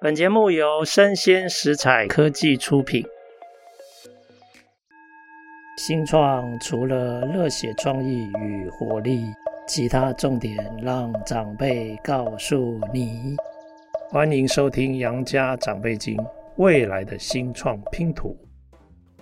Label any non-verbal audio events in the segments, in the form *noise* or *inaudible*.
本节目由生鲜食材科技出品。新创除了热血创意与活力，其他重点让长辈告诉你。欢迎收听《杨家长辈经》，未来的新创拼图。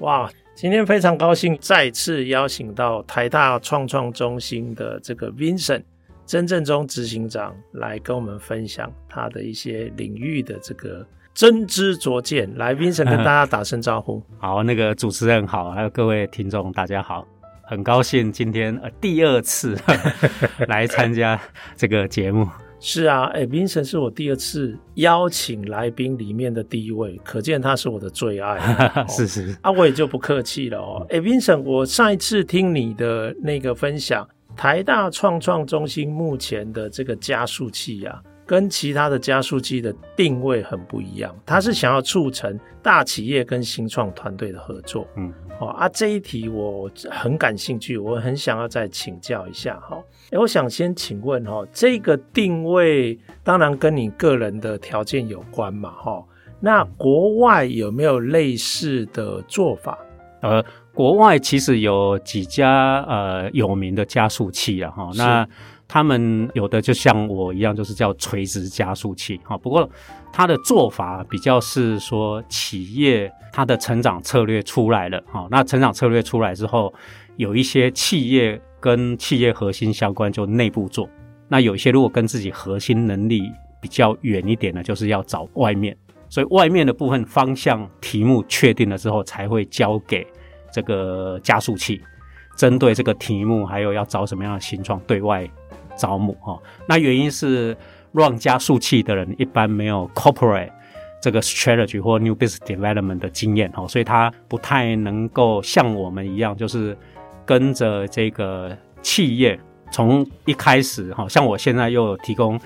哇，今天非常高兴再次邀请到台大创创中心的这个 Vincent。曾正中执行长来跟我们分享他的一些领域的这个真知灼见。来，Vincent 跟大家打声招呼。*laughs* 好，那个主持人好，还有各位听众，大家好，很高兴今天呃第二次 *laughs* 来参加这个节目。是啊，哎、欸，Vincent 是我第二次邀请来宾里面的第一位，可见他是我的最爱。是 *laughs* 是，是啊，我也就不客气了哦。哎、欸、，Vincent，我上一次听你的那个分享。台大创创中心目前的这个加速器啊，跟其他的加速器的定位很不一样。它是想要促成大企业跟新创团队的合作。嗯，哦啊，这一题我很感兴趣，我很想要再请教一下哈。哎，我想先请问哈，这个定位当然跟你个人的条件有关嘛哈。那国外有没有类似的做法？呃。国外其实有几家呃有名的加速器啊，哈，那他们有的就像我一样，就是叫垂直加速器，哈。不过它的做法比较是说，企业它的成长策略出来了，哈，那成长策略出来之后，有一些企业跟企业核心相关，就内部做；那有一些如果跟自己核心能力比较远一点的，就是要找外面。所以外面的部分方向题目确定了之后，才会交给。这个加速器针对这个题目，还有要找什么样的形状对外招募哈。那原因是 run 加速器的人一般没有 corporate 这个 strategy 或 new business development 的经验哈，所以他不太能够像我们一样，就是跟着这个企业从一开始哈，像我现在又提供。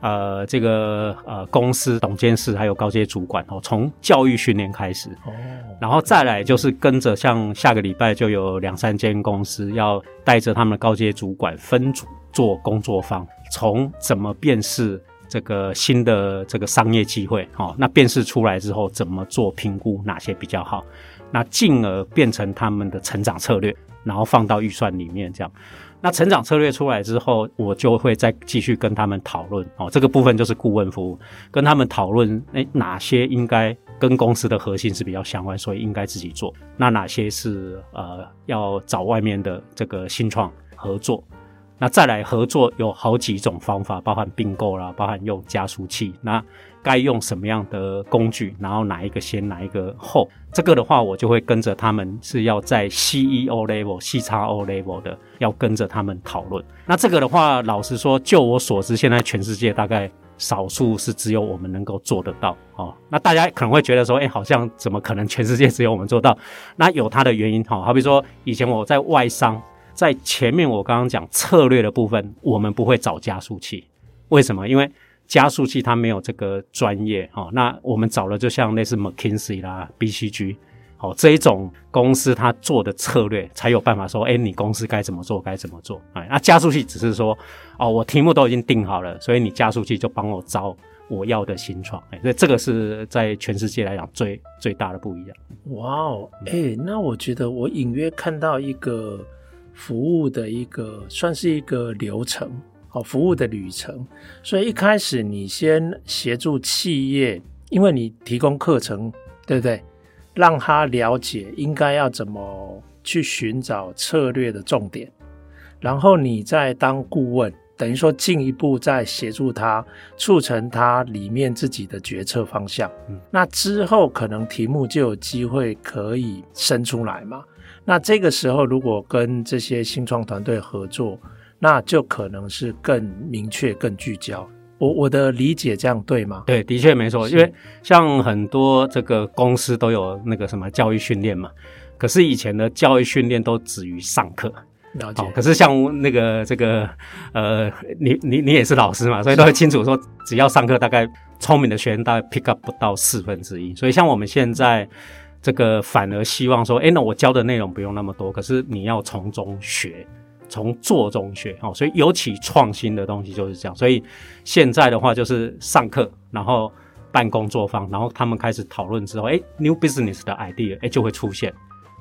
呃，这个呃，公司董监事还有高阶主管哦，从教育训练开始哦，然后再来就是跟着，像下个礼拜就有两三间公司要带着他们的高阶主管分组做工作坊，从怎么辨识这个新的这个商业机会哦，那辨识出来之后怎么做评估，哪些比较好，那进而变成他们的成长策略，然后放到预算里面这样。那成长策略出来之后，我就会再继续跟他们讨论哦。这个部分就是顾问服务，跟他们讨论，诶，哪些应该跟公司的核心是比较相关，所以应该自己做。那哪些是呃要找外面的这个新创合作？那再来合作有好几种方法，包含并购啦，包含用加速器。那该用什么样的工具？然后哪一个先，哪一个后？这个的话，我就会跟着他们是要在 CEO level、CXO level 的，要跟着他们讨论。那这个的话，老实说，就我所知，现在全世界大概少数是只有我们能够做得到哦。那大家可能会觉得说，哎，好像怎么可能全世界只有我们做到？那有它的原因哈。好比说，以前我在外商，在前面我刚刚讲策略的部分，我们不会找加速器，为什么？因为加速器它没有这个专业哦，那我们找了就像类似 McKinsey 啦、BCG 哦这一种公司，它做的策略才有办法说，哎，你公司该怎么做，该怎么做。哎，那加速器只是说，哦，我题目都已经定好了，所以你加速器就帮我招我要的新创。哎，所以这个是在全世界来讲最最大的不一样。哇哦，哎，那我觉得我隐约看到一个服务的一个算是一个流程。好，服务的旅程，所以一开始你先协助企业，因为你提供课程，对不对？让他了解应该要怎么去寻找策略的重点，然后你再当顾问，等于说进一步再协助他促成他里面自己的决策方向。嗯，那之后可能题目就有机会可以生出来嘛。那这个时候如果跟这些新创团队合作，那就可能是更明确、更聚焦。我我的理解这样对吗？对，的确没错。因为像很多这个公司都有那个什么教育训练嘛，可是以前的教育训练都止于上课。了解。可是像那个这个呃，你你你也是老师嘛，所以都会清楚说，只要上课，大概聪明的学生大概 pick up 不到四分之一。所以像我们现在这个，反而希望说，哎，那我教的内容不用那么多，可是你要从中学。从做中学，哦，所以尤其创新的东西就是这样。所以现在的话就是上课，然后办工作坊，然后他们开始讨论之后，哎，new business 的 idea，哎，就会出现，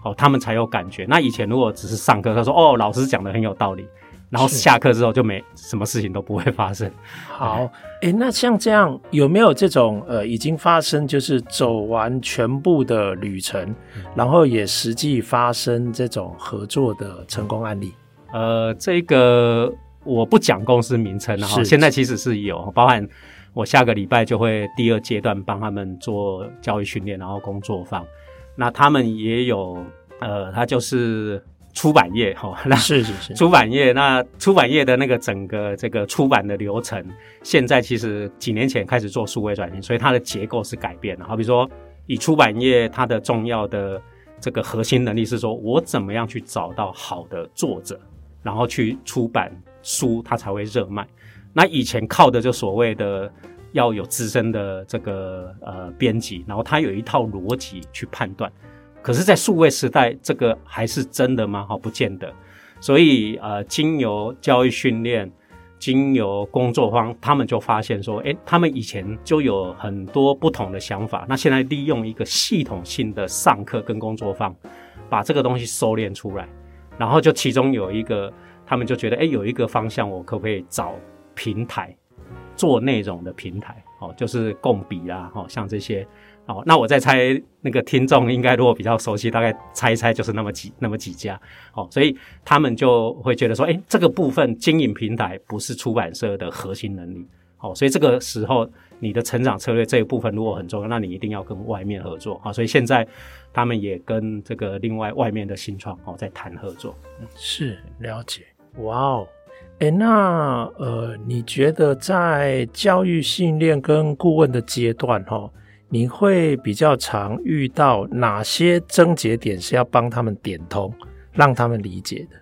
哦，他们才有感觉。那以前如果只是上课，他说，哦，老师讲的很有道理，然后下课之后就没什么事情都不会发生。好，哎，那像这样有没有这种呃已经发生，就是走完全部的旅程，嗯、然后也实际发生这种合作的成功案例？呃，这个我不讲公司名称哈，现在其实是有包含。我下个礼拜就会第二阶段帮他们做教育训练，然后工作坊。那他们也有，呃，他就是出版业哈，*laughs* 那是是是出版业。那出版业的那个整个这个出版的流程，现在其实几年前开始做数位转型，所以它的结构是改变了。好比说，以出版业它的重要的这个核心能力是说，我怎么样去找到好的作者，然后去出版书，它才会热卖。那以前靠的就所谓的要有资深的这个呃编辑，然后他有一套逻辑去判断。可是，在数位时代，这个还是真的吗？哈，不见得。所以呃，经由教育训练，经由工作坊，他们就发现说，诶，他们以前就有很多不同的想法。那现在利用一个系统性的上课跟工作坊，把这个东西收敛出来，然后就其中有一个，他们就觉得，诶，有一个方向，我可不可以找？平台做内容的平台，哦，就是共笔啦，哦，像这些，哦，那我再猜，那个听众应该如果比较熟悉，大概猜一猜就是那么几那么几家，哦，所以他们就会觉得说，诶，这个部分经营平台不是出版社的核心能力，哦，所以这个时候你的成长策略这一部分如果很重要，那你一定要跟外面合作，啊，所以现在他们也跟这个另外外面的新创哦在谈合作，是了解，哇哦。哎，那呃，你觉得在教育训练跟顾问的阶段，哈，你会比较常遇到哪些症结点是要帮他们点通，让他们理解的？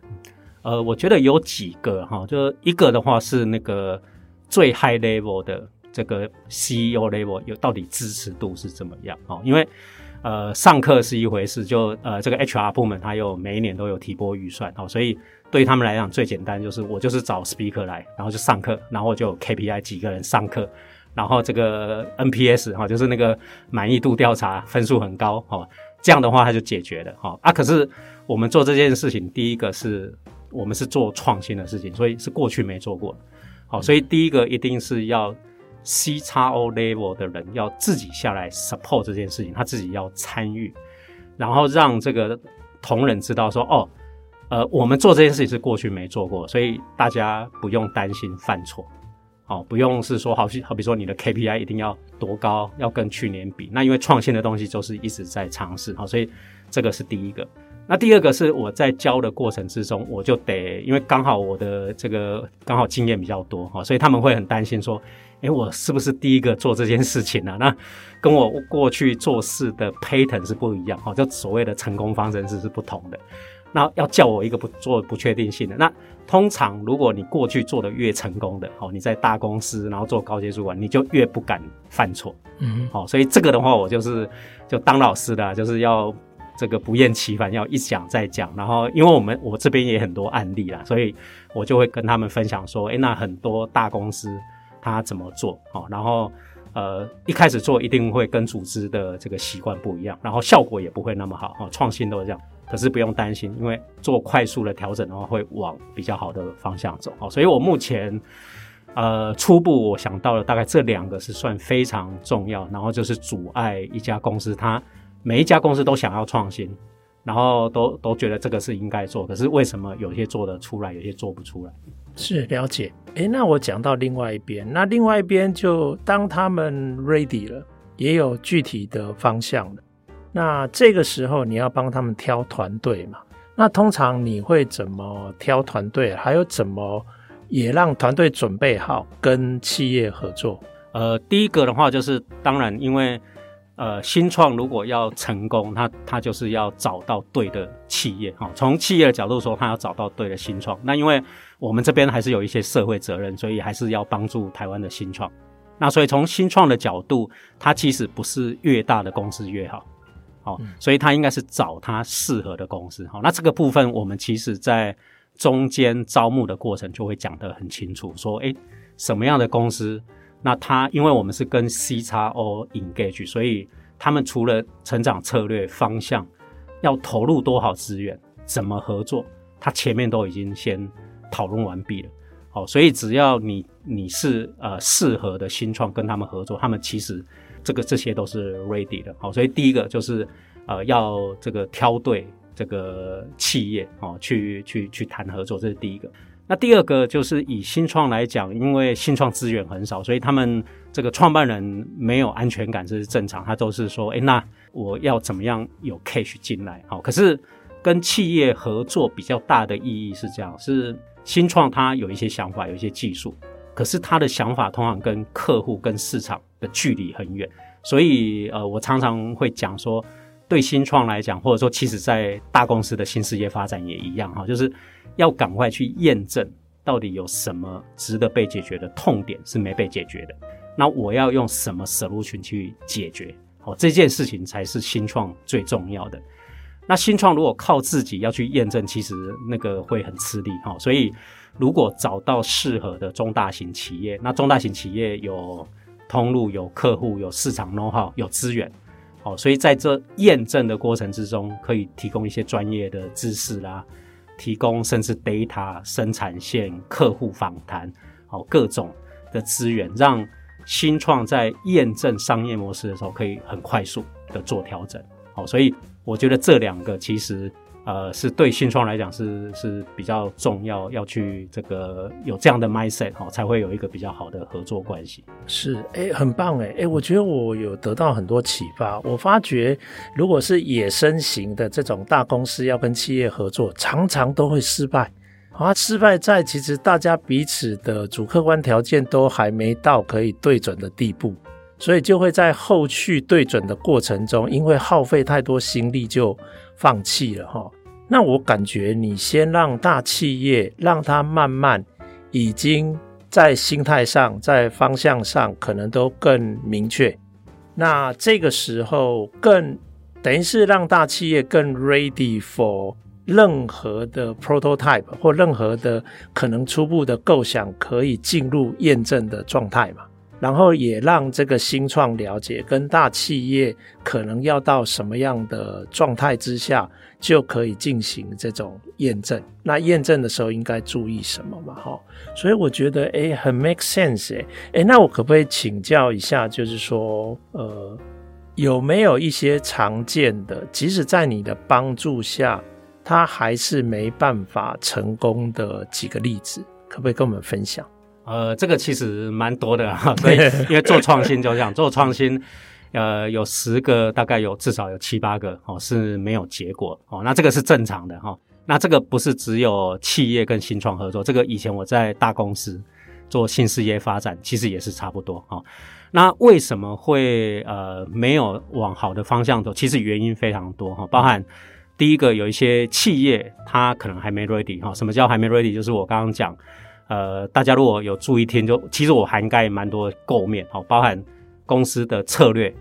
呃，我觉得有几个哈，就一个的话是那个最 high level 的这个 CEO level 有到底支持度是怎么样？哦，因为呃，上课是一回事，就呃，这个 HR 部门它有每一年都有提拨预算，哦，所以。对他们来讲，最简单就是我就是找 speaker 来，然后就上课，然后就 KPI 几个人上课，然后这个 NPS 哈，就是那个满意度调查分数很高哈，这样的话它就解决了哈啊。可是我们做这件事情，第一个是我们是做创新的事情，所以是过去没做过，好，所以第一个一定是要 CXO level 的人要自己下来 support 这件事情，他自己要参与，然后让这个同仁知道说哦。呃，我们做这件事情是过去没做过，所以大家不用担心犯错，哦，不用是说好，好比说你的 KPI 一定要多高，要跟去年比。那因为创新的东西就是一直在尝试，好，所以这个是第一个。那第二个是我在教的过程之中，我就得因为刚好我的这个刚好经验比较多，哈，所以他们会很担心说，诶，我是不是第一个做这件事情呢？那跟我过去做事的 pattern 是不一样，哈，就所谓的成功方程式是不同的。那要叫我一个不做不确定性的，那通常如果你过去做的越成功的，哦，你在大公司然后做高阶主管，你就越不敢犯错，嗯，好，所以这个的话，我就是就当老师的，就是要这个不厌其烦，要一讲再讲，然后因为我们我这边也很多案例啦，所以我就会跟他们分享说，诶，那很多大公司他怎么做，哦，然后呃一开始做一定会跟组织的这个习惯不一样，然后效果也不会那么好，哦，创新都是这样。可是不用担心，因为做快速的调整的话，会往比较好的方向走哦。所以我目前呃初步我想到了大概这两个是算非常重要，然后就是阻碍一家公司，它每一家公司都想要创新，然后都都觉得这个是应该做，可是为什么有些做得出来，有些做不出来？是了解。诶，那我讲到另外一边，那另外一边就当他们 ready 了，也有具体的方向了。那这个时候你要帮他们挑团队嘛？那通常你会怎么挑团队？还有怎么也让团队准备好跟企业合作？呃，第一个的话就是，当然因为呃新创如果要成功，他他就是要找到对的企业哈。从企业的角度说，他要找到对的新创。那因为我们这边还是有一些社会责任，所以还是要帮助台湾的新创。那所以从新创的角度，它其实不是越大的公司越好。哦，所以他应该是找他适合的公司。好，那这个部分我们其实在中间招募的过程就会讲得很清楚，说，诶，什么样的公司那他因为我们是跟 CXO engage，所以他们除了成长策略方向，要投入多少资源，怎么合作，他前面都已经先讨论完毕了。好，所以只要你你是呃适合的新创跟他们合作，他们其实这个这些都是 ready 的。好，所以第一个就是呃要这个挑对这个企业哦，去去去谈合作，这是第一个。那第二个就是以新创来讲，因为新创资源很少，所以他们这个创办人没有安全感，这是正常。他都是说，诶，那我要怎么样有 cash 进来？好，可是跟企业合作比较大的意义是这样：是新创他有一些想法，有一些技术，可是他的想法通常跟客户、跟市场的距离很远。所以，呃，我常常会讲说，对新创来讲，或者说其实在大公司的新事业发展也一样哈，就是。要赶快去验证到底有什么值得被解决的痛点是没被解决的，那我要用什么 solution 去解决？好，这件事情才是新创最重要的。那新创如果靠自己要去验证，其实那个会很吃力哈。所以如果找到适合的中大型企业，那中大型企业有通路、有客户、有市场 know how、有资源，好，所以在这验证的过程之中，可以提供一些专业的知识啦。提供甚至 data 生产线、客户访谈，好，各种的资源，让新创在验证商业模式的时候，可以很快速的做调整。好，所以我觉得这两个其实。呃，是对新创来讲是是比较重要，要去这个有这样的 mindset 哈，才会有一个比较好的合作关系。是，哎，很棒哎，哎，我觉得我有得到很多启发。我发觉，如果是野生型的这种大公司要跟企业合作，常常都会失败。啊，失败在其实大家彼此的主客观条件都还没到可以对准的地步，所以就会在后续对准的过程中，因为耗费太多心力就放弃了哈。那我感觉你先让大企业让它慢慢已经在心态上、在方向上可能都更明确。那这个时候更等于是让大企业更 ready for 任何的 prototype 或任何的可能初步的构想可以进入验证的状态嘛。然后也让这个新创了解跟大企业可能要到什么样的状态之下，就可以进行这种验证。那验证的时候应该注意什么嘛？哈，所以我觉得诶很 make sense 诶诶，那我可不可以请教一下，就是说呃有没有一些常见的，即使在你的帮助下，他还是没办法成功的几个例子，可不可以跟我们分享？呃，这个其实蛮多的哈，*laughs* 所以因为做创新就这样，做创新，呃，有十个大概有至少有七八个哦是没有结果哦，那这个是正常的哈。那这个不是只有企业跟新创合作，这个以前我在大公司做新事业发展，其实也是差不多哈。那为什么会呃没有往好的方向走？其实原因非常多哈，包含第一个有一些企业它可能还没 ready 哈，什么叫还没 ready？就是我刚刚讲。呃，大家如果有注意听，就其实我涵盖蛮多构面，哦，包含公司的策略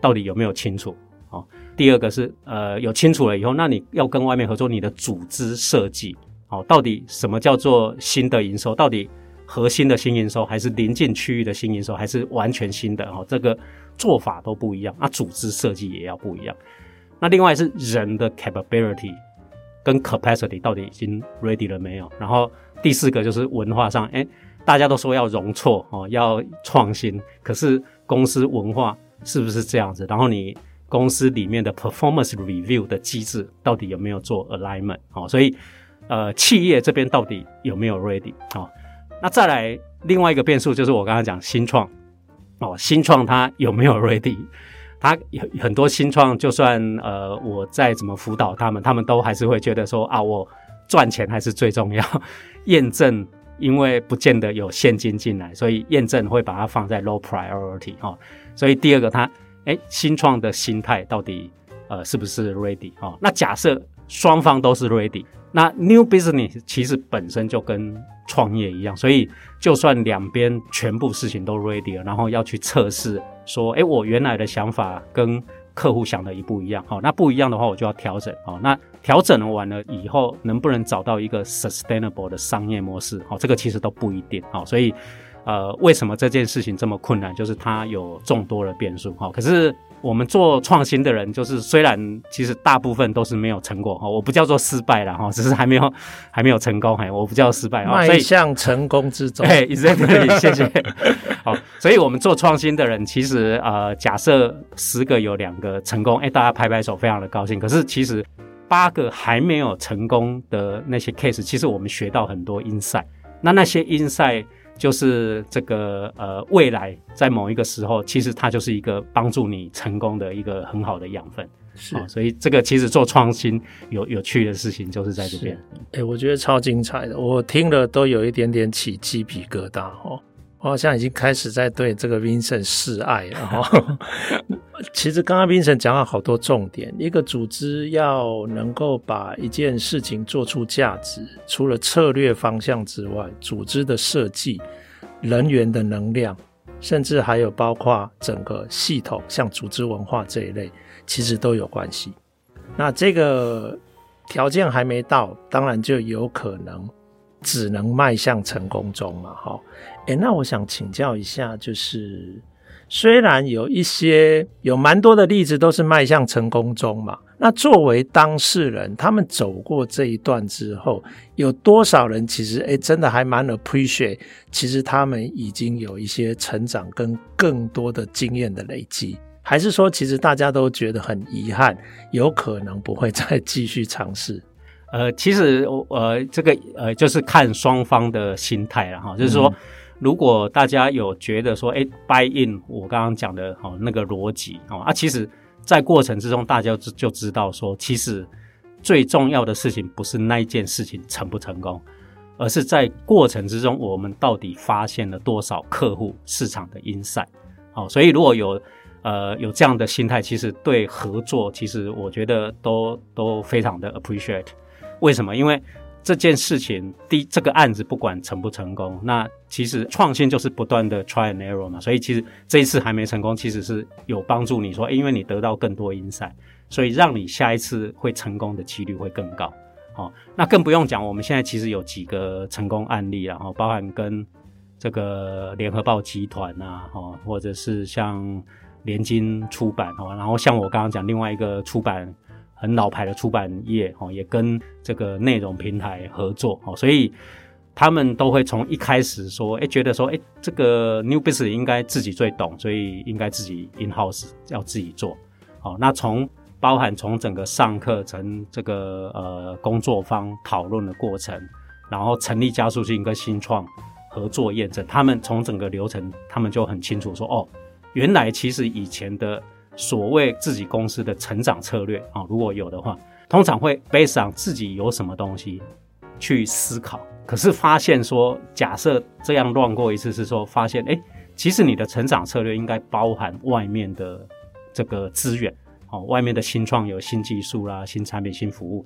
到底有没有清楚，哦，第二个是呃有清楚了以后，那你要跟外面合作，你的组织设计，哦，到底什么叫做新的营收？到底核心的新营收，还是临近区域的新营收，还是完全新的？哦，这个做法都不一样，那组织设计也要不一样。那另外是人的 capability 跟 capacity 到底已经 ready 了没有？然后。第四个就是文化上，哎，大家都说要容错哦，要创新，可是公司文化是不是这样子？然后你公司里面的 performance review 的机制到底有没有做 alignment？哦，所以呃，企业这边到底有没有 ready？哦，那再来另外一个变数就是我刚刚讲新创哦，新创它有没有 ready？他有很多新创，就算呃我再怎么辅导他们，他们都还是会觉得说啊我。赚钱还是最重要，验证因为不见得有现金进来，所以验证会把它放在 low priority 哈。所以第二个它，它诶新创的心态到底呃是不是 ready 哈？那假设双方都是 ready，那 new business 其实本身就跟创业一样，所以就算两边全部事情都 ready 了，然后要去测试说，哎我原来的想法跟客户想的一不一样，好，那不一样的话，我就要调整，好，那调整完了以后，能不能找到一个 sustainable 的商业模式，好，这个其实都不一定，好，所以，呃，为什么这件事情这么困难？就是它有众多的变数哈。可是我们做创新的人，就是虽然其实大部分都是没有成果哈，我不叫做失败了哈，只是还没有还没有成功哎，我不叫失败啊。迈向成功之中，*laughs* 哎，exactly，谢谢。*laughs* 好，所以我们做创新的人，其实呃，假设十个有两个成功，哎，大家拍拍手，非常的高兴。可是其实八个还没有成功的那些 case，其实我们学到很多 insight。那那些 insight 就是这个呃，未来在某一个时候，其实它就是一个帮助你成功的一个很好的养分。是、哦，所以这个其实做创新有有趣的事情就是在这边。哎、欸，我觉得超精彩的，我听了都有一点点起鸡皮疙瘩哦。我好像已经开始在对这个 Vincent 示爱了哈。*laughs* 其实刚刚 Vincent 讲了好多重点，一个组织要能够把一件事情做出价值，除了策略方向之外，组织的设计、人员的能量，甚至还有包括整个系统，像组织文化这一类，其实都有关系。那这个条件还没到，当然就有可能。只能迈向成功中嘛，哈，诶，那我想请教一下，就是虽然有一些有蛮多的例子都是迈向成功中嘛，那作为当事人，他们走过这一段之后，有多少人其实诶真的还蛮 appreciate，其实他们已经有一些成长跟更多的经验的累积，还是说其实大家都觉得很遗憾，有可能不会再继续尝试？呃，其实我呃，这个呃，就是看双方的心态了哈。就是说，如果大家有觉得说，哎，buy in 我刚刚讲的哈那个逻辑啊，其实，在过程之中，大家就就知道说，其实最重要的事情不是那一件事情成不成功，而是在过程之中，我们到底发现了多少客户市场的 insight。好，所以如果有呃有这样的心态，其实对合作，其实我觉得都都非常的 appreciate。为什么？因为这件事情，第一，这个案子不管成不成功，那其实创新就是不断的 try and error 嘛。所以其实这一次还没成功，其实是有帮助。你说，因为你得到更多 insight，所以让你下一次会成功的几率会更高。好，那更不用讲，我们现在其实有几个成功案例，然后包含跟这个联合报集团啊，哈，或者是像联经出版，哈，然后像我刚刚讲另外一个出版。很老牌的出版业哦，也跟这个内容平台合作哦，所以他们都会从一开始说，哎，觉得说，哎，这个 new business 应该自己最懂，所以应该自己 in house 要自己做。好，那从包含从整个上课程这个呃工作方讨论的过程，然后成立加速器跟新创合作验证，他们从整个流程，他们就很清楚说，哦，原来其实以前的。所谓自己公司的成长策略啊，如果有的话，通常会 base on 自己有什么东西去思考。可是发现说，假设这样乱过一次，是说发现，哎，其实你的成长策略应该包含外面的这个资源哦，外面的新创有新技术啦、新产品、新服务，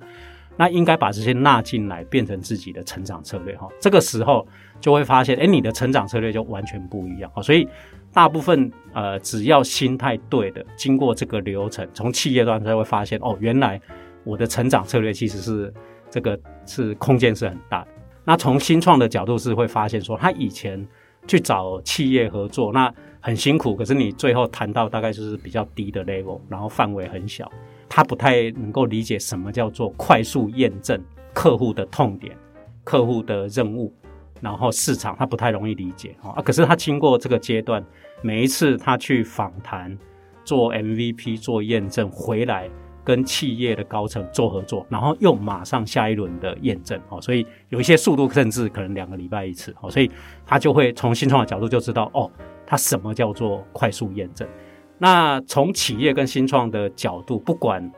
那应该把这些纳进来，变成自己的成长策略哈。这个时候就会发现，哎，你的成长策略就完全不一样。所以。大部分呃，只要心态对的，经过这个流程，从企业端才会发现哦，原来我的成长策略其实是这个是空间是很大的。那从新创的角度是会发现说，他以前去找企业合作，那很辛苦，可是你最后谈到大概就是比较低的 level，然后范围很小，他不太能够理解什么叫做快速验证客户的痛点、客户的任务，然后市场他不太容易理解啊。可是他经过这个阶段。每一次他去访谈、做 MVP、做验证回来，跟企业的高层做合作，然后又马上下一轮的验证哦，所以有一些速度甚至可能两个礼拜一次哦，所以他就会从新创的角度就知道哦，他什么叫做快速验证。那从企业跟新创的角度，不管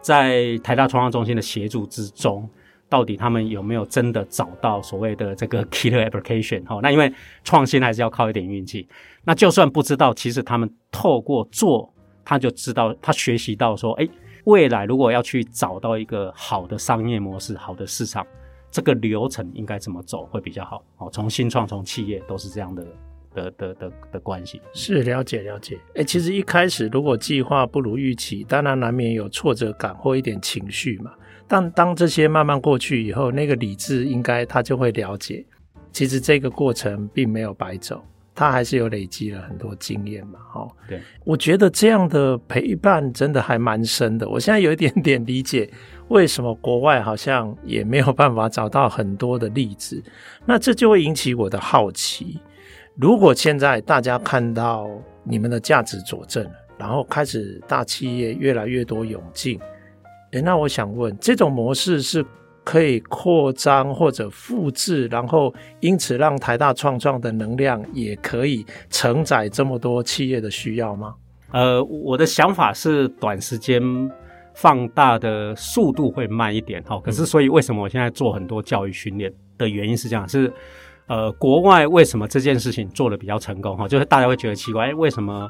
在台大创创中心的协助之中。到底他们有没有真的找到所谓的这个 killer application？哈，那因为创新还是要靠一点运气。那就算不知道，其实他们透过做，他就知道，他学习到说，哎，未来如果要去找到一个好的商业模式、好的市场，这个流程应该怎么走会比较好？哦，从新创、从企业都是这样的的的的的关系。是了解了解。哎，其实一开始如果计划不如预期，当然难免有挫折感或一点情绪嘛。但当这些慢慢过去以后，那个理智应该他就会了解，其实这个过程并没有白走，他还是有累积了很多经验嘛。哈，对，我觉得这样的陪伴真的还蛮深的。我现在有一点点理解，为什么国外好像也没有办法找到很多的例子。那这就会引起我的好奇。如果现在大家看到你们的价值佐证了，然后开始大企业越来越多涌进，诶，那我想问，这种模式是可以扩张或者复制，然后因此让台大创创的能量也可以承载这么多企业的需要吗？呃，我的想法是短时间放大的速度会慢一点，哈。可是，所以为什么我现在做很多教育训练的原因是这样，是。呃，国外为什么这件事情做得比较成功？哈，就是大家会觉得奇怪，哎，为什么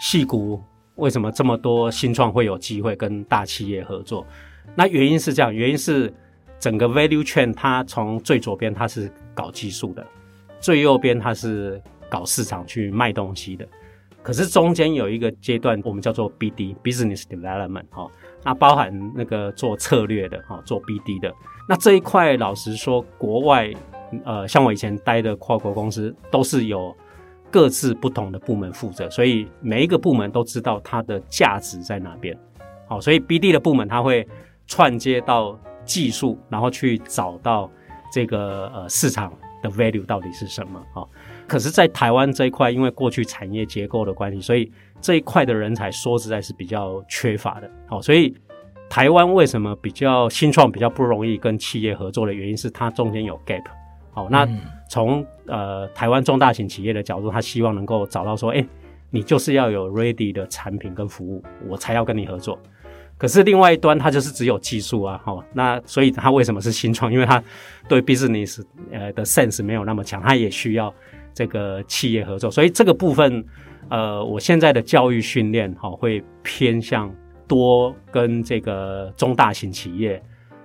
矽谷为什么这么多新创会有机会跟大企业合作？那原因是这样，原因是整个 value chain 它从最左边它是搞技术的，最右边它是搞市场去卖东西的，可是中间有一个阶段我们叫做 BD business development 哈，那包含那个做策略的哈，做 BD 的，那这一块老实说，国外。呃，像我以前待的跨国公司，都是有各自不同的部门负责，所以每一个部门都知道它的价值在哪边。好，所以 BD 的部门它会串接到技术，然后去找到这个呃市场的 value 到底是什么。好，可是，在台湾这一块，因为过去产业结构的关系，所以这一块的人才说实在是比较缺乏的。好，所以台湾为什么比较新创比较不容易跟企业合作的原因是它中间有 gap。好，那从呃台湾中大型企业的角度，他希望能够找到说，哎、欸，你就是要有 ready 的产品跟服务，我才要跟你合作。可是另外一端，他就是只有技术啊，好，那所以他为什么是新创？因为他对 business 呃的 sense 没有那么强，他也需要这个企业合作。所以这个部分，呃，我现在的教育训练哈会偏向多跟这个中大型企业。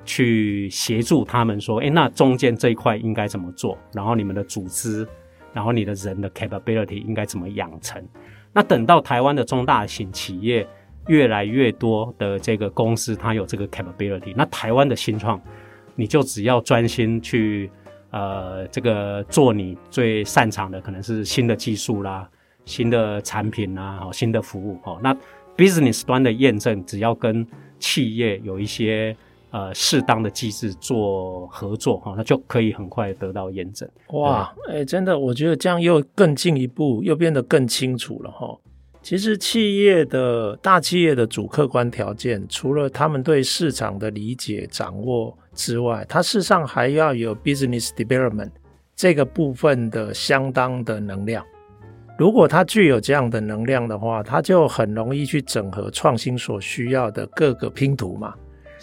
去协助他们说，诶，那中间这一块应该怎么做？然后你们的组织，然后你的人的 capability 应该怎么养成？那等到台湾的中大型企业越来越多的这个公司，它有这个 capability，那台湾的新创，你就只要专心去呃这个做你最擅长的，可能是新的技术啦、新的产品啦、好新的服务哦。那 business 端的验证，只要跟企业有一些。呃，适当的机制做合作哈，那就可以很快得到验证。哇，哎、欸，真的，我觉得这样又更进一步，又变得更清楚了哈。其实，企业的大企业的主客观条件，除了他们对市场的理解掌握之外，它事实上还要有 business development 这个部分的相当的能量。如果它具有这样的能量的话，它就很容易去整合创新所需要的各个拼图嘛。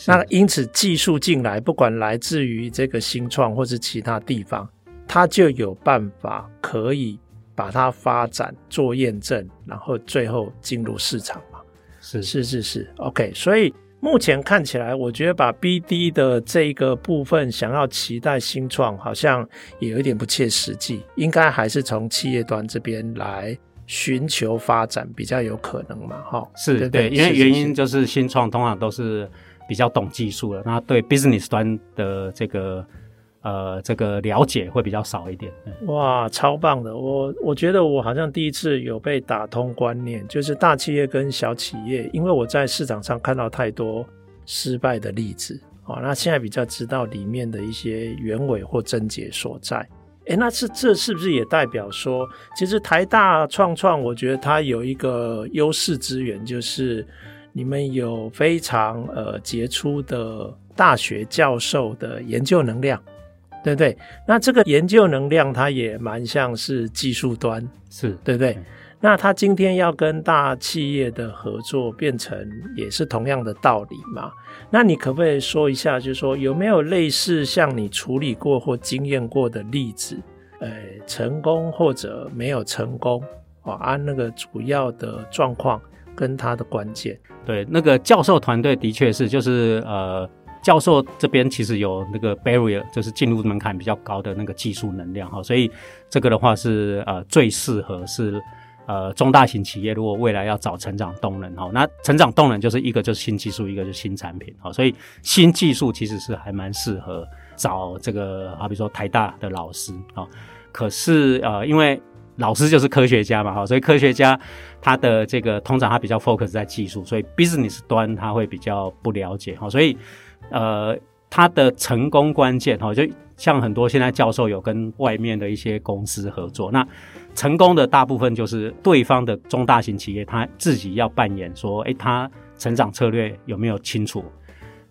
那因此，技术进来，不管来自于这个新创或是其他地方，它就有办法可以把它发展做验证，然后最后进入市场嘛。是是是是，OK。所以目前看起来，我觉得把 BD 的这个部分想要期待新创，好像也有一点不切实际。应该还是从企业端这边来寻求发展比较有可能嘛。哈，是对，对，因为原因就是新创通常都是。比较懂技术了，那对 business 端的这个呃这个了解会比较少一点。哇，超棒的！我我觉得我好像第一次有被打通观念，就是大企业跟小企业，因为我在市场上看到太多失败的例子，哦，那现在比较知道里面的一些原委或症结所在。诶，那是这是不是也代表说，其实台大创创，我觉得它有一个优势资源，就是。你们有非常呃杰出的大学教授的研究能量，对不对？那这个研究能量，它也蛮像是技术端，是对不对？嗯、那他今天要跟大企业的合作，变成也是同样的道理嘛？那你可不可以说一下，就是说有没有类似像你处理过或经验过的例子？呃，成功或者没有成功？啊，按那个主要的状况。跟他的关键，对那个教授团队的确是，就是呃，教授这边其实有那个 barrier，就是进入门槛比较高的那个技术能量哈，所以这个的话是呃最适合是呃中大型企业，如果未来要找成长动能哈，那成长动能就是一个就是新技术，一个就是新产品哈，所以新技术其实是还蛮适合找这个啊，比说台大的老师啊。可是呃，因为老师就是科学家嘛，哈，所以科学家他的这个通常他比较 focus 在技术，所以 business 端他会比较不了解哈，所以呃，他的成功关键哈，就像很多现在教授有跟外面的一些公司合作，那成功的大部分就是对方的中大型企业他自己要扮演说，诶，他成长策略有没有清楚，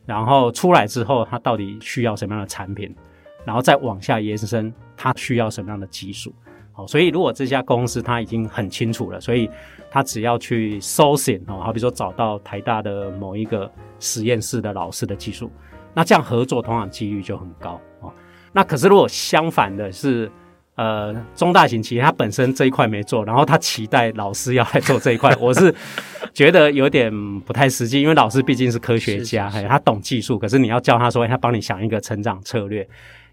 然后出来之后他到底需要什么样的产品。然后再往下延伸，他需要什么样的技术？好，所以如果这家公司他已经很清楚了，所以他只要去 sourcing 哦，好比说找到台大的某一个实验室的老师的技术，那这样合作通常几率就很高哦。那可是如果相反的是，呃，中大型企业它本身这一块没做，然后他期待老师要来做这一块，我是觉得有点不太实际，因为老师毕竟是科学家，他懂技术，可是你要叫他说，他帮你想一个成长策略。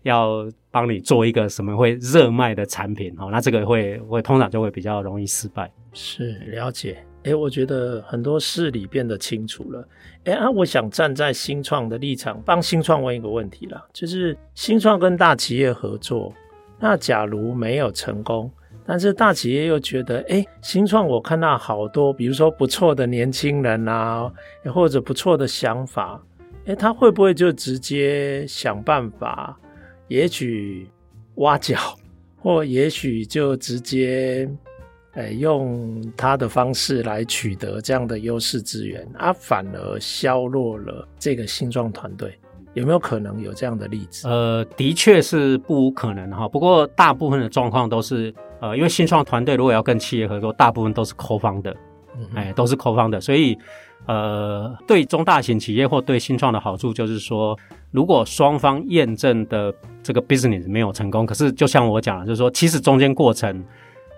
要帮你做一个什么会热卖的产品哦，那这个会会通常就会比较容易失败。是了解，诶，我觉得很多事理变得清楚了。诶，啊，我想站在新创的立场，帮新创问一个问题啦，就是新创跟大企业合作，那假如没有成功，但是大企业又觉得，诶，新创我看到好多，比如说不错的年轻人啊，或者不错的想法，诶，他会不会就直接想办法？也许挖角，*laughs* 或也许就直接，欸，用他的方式来取得这样的优势资源，啊，反而削弱了这个新创团队，有没有可能有这样的例子？呃，的确是不无可能哈。不过大部分的状况都是，呃，因为新创团队如果要跟企业合作，大部分都是 co-founder，哎，都是 co-founder，所以。呃，对中大型企业或对新创的好处就是说，如果双方验证的这个 business 没有成功，可是就像我讲的，就是说，其实中间过程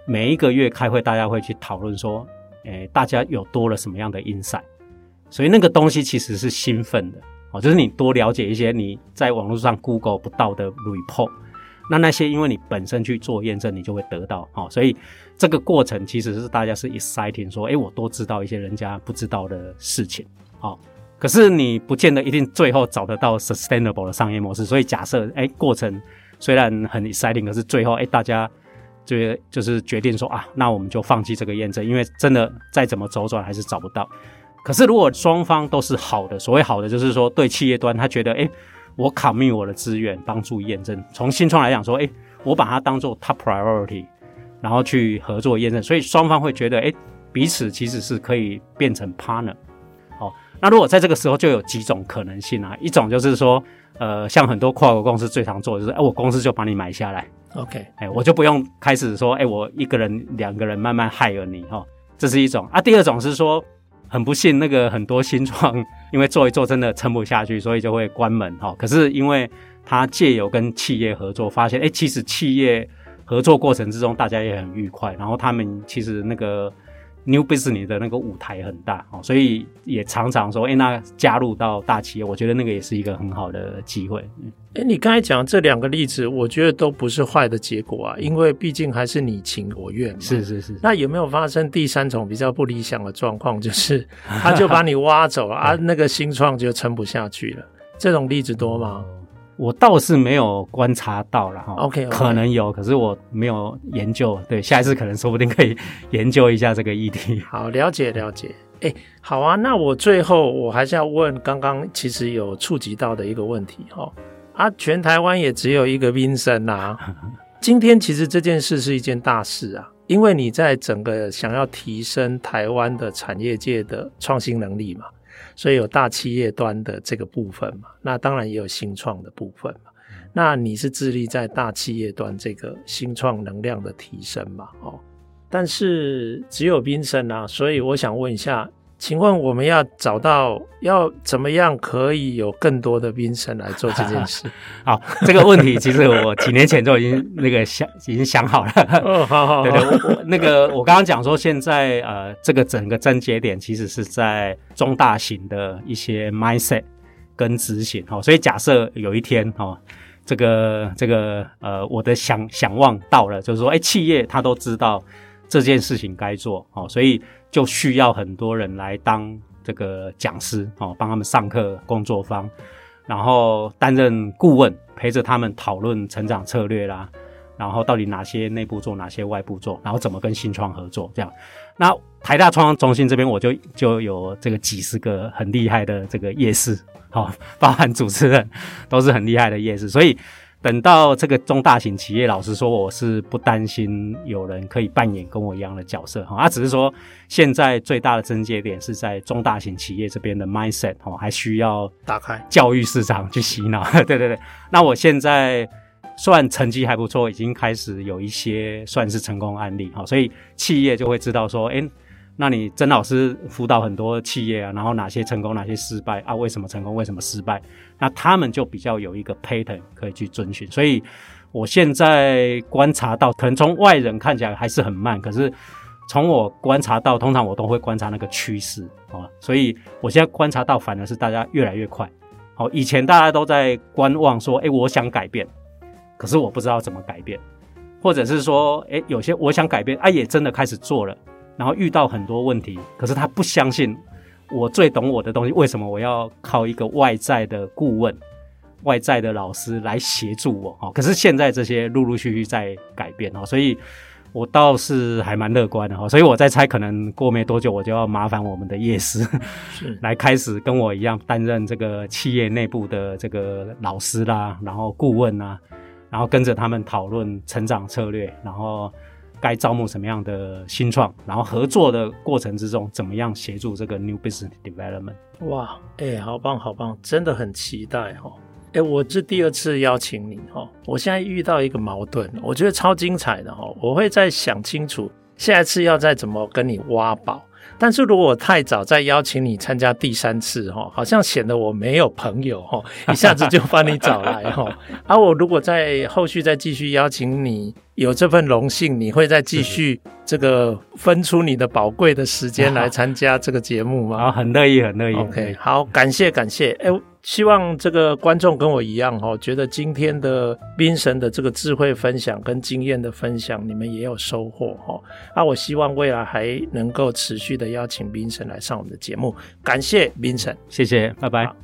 每一个月开会，大家会去讨论说，诶，大家有多了什么样的 insight，所以那个东西其实是兴奋的哦，就是你多了解一些你在网络上 Google 不到的 report。那那些因为你本身去做验证，你就会得到哦，所以这个过程其实是大家是 exciting，说，诶，我多知道一些人家不知道的事情，哦，可是你不见得一定最后找得到 sustainable 的商业模式，所以假设，诶，过程虽然很 exciting，可是最后，诶，大家就就是决定说啊，那我们就放弃这个验证，因为真的再怎么周转还是找不到。可是如果双方都是好的，所谓好的就是说对企业端他觉得，诶。我 commit 我的资源帮助验证，从新创来讲说，诶，我把它当做 top priority，然后去合作验证，所以双方会觉得，诶，彼此其实是可以变成 partner。好，那如果在这个时候就有几种可能性啊，一种就是说，呃，像很多跨国公司最常做的就是，诶，我公司就把你买下来，OK，诶，我就不用开始说，诶，我一个人、两个人慢慢 hire 你，哈，这是一种啊。第二种是说。很不幸，那个很多新创因为做一做真的撑不下去，所以就会关门哈。可是因为他借由跟企业合作，发现哎，其实企业合作过程之中大家也很愉快，然后他们其实那个。New Business 的那个舞台很大哦，所以也常常说，哎，那加入到大企业，我觉得那个也是一个很好的机会。哎，你刚才讲这两个例子，我觉得都不是坏的结果啊，因为毕竟还是你情我愿嘛。是是是。那有没有发生第三种比较不理想的状况，*laughs* 就是他就把你挖走了啊，*laughs* 那个新创就撑不下去了？这种例子多吗？我倒是没有观察到了哈，OK，可能有，可是我没有研究。对，下一次可能说不定可以研究一下这个议题。好，了解了解。哎，好啊，那我最后我还是要问刚刚其实有触及到的一个问题哈。啊，全台湾也只有一个 Vincent 啊。*laughs* 今天其实这件事是一件大事啊，因为你在整个想要提升台湾的产业界的创新能力嘛。所以有大企业端的这个部分嘛，那当然也有新创的部分嘛。那你是致力在大企业端这个新创能量的提升嘛？哦，但是只有 Vincent 啊，所以我想问一下。请问我们要找到要怎么样可以有更多的 Vincent 来做这件事？*laughs* 好，这个问题其实我几年前就已经那个想已经想好了。*laughs* 哦，好好，好，对对，我那个我刚刚讲说，现在呃，这个整个症结点其实是在中大型的一些 mindset 跟执行。哦，所以假设有一天哦，这个这个呃，我的想想望到了，就是说，哎，企业他都知道这件事情该做，哦，所以。就需要很多人来当这个讲师哦，帮他们上课、工作坊，然后担任顾问，陪着他们讨论成长策略啦，然后到底哪些内部做，哪些外部做，然后怎么跟新创合作这样。那台大创中心这边，我就就有这个几十个很厉害的这个夜市，好，包含主持人都是很厉害的夜市，所以。等到这个中大型企业，老实说，我是不担心有人可以扮演跟我一样的角色哈。他只是说，现在最大的症结点是在中大型企业这边的 mindset 哦，还需要打开教育市场去洗脑。*laughs* 对对对，那我现在算成绩还不错，已经开始有一些算是成功案例哈，所以企业就会知道说，诶那你曾老师辅导很多企业啊，然后哪些成功，哪些失败啊？为什么成功？为什么失败？那他们就比较有一个 pattern 可以去遵循。所以我现在观察到，可能从外人看起来还是很慢，可是从我观察到，通常我都会观察那个趋势啊。所以我现在观察到，反而是大家越来越快。好，以前大家都在观望，说，诶，我想改变，可是我不知道怎么改变，或者是说，诶，有些我想改变，啊，也真的开始做了。然后遇到很多问题，可是他不相信我最懂我的东西，为什么我要靠一个外在的顾问、外在的老师来协助我？哦，可是现在这些陆陆续续在改变哦，所以我倒是还蛮乐观的哈。所以我在猜，可能过没多久，我就要麻烦我们的叶师是 *laughs* 来开始跟我一样担任这个企业内部的这个老师啦，然后顾问啊，然后跟着他们讨论成长策略，然后。该招募什么样的新创，然后合作的过程之中，怎么样协助这个 new business development？哇，哎、好棒，好棒，真的很期待哈！哎、我是第二次邀请你哈，我现在遇到一个矛盾，我觉得超精彩的哈，我会再想清楚下一次要再怎么跟你挖宝。但是如果我太早再邀请你参加第三次哈，好像显得我没有朋友哈，*laughs* 一下子就把你找来哈。而 *laughs* 我如果在后续再继续邀请你，有这份荣幸，你会再继续这个分出你的宝贵的时间 *laughs* 来参加这个节目吗？啊，很乐意，很乐意。OK，好，感谢感谢。哎，希望这个观众跟我一样哈，觉得今天的冰神的这个智慧分享跟经验的分享，你们也有收获哈。啊，我希望未来还能够持续的邀请冰神来上我们的节目。感谢冰神，谢谢，拜拜。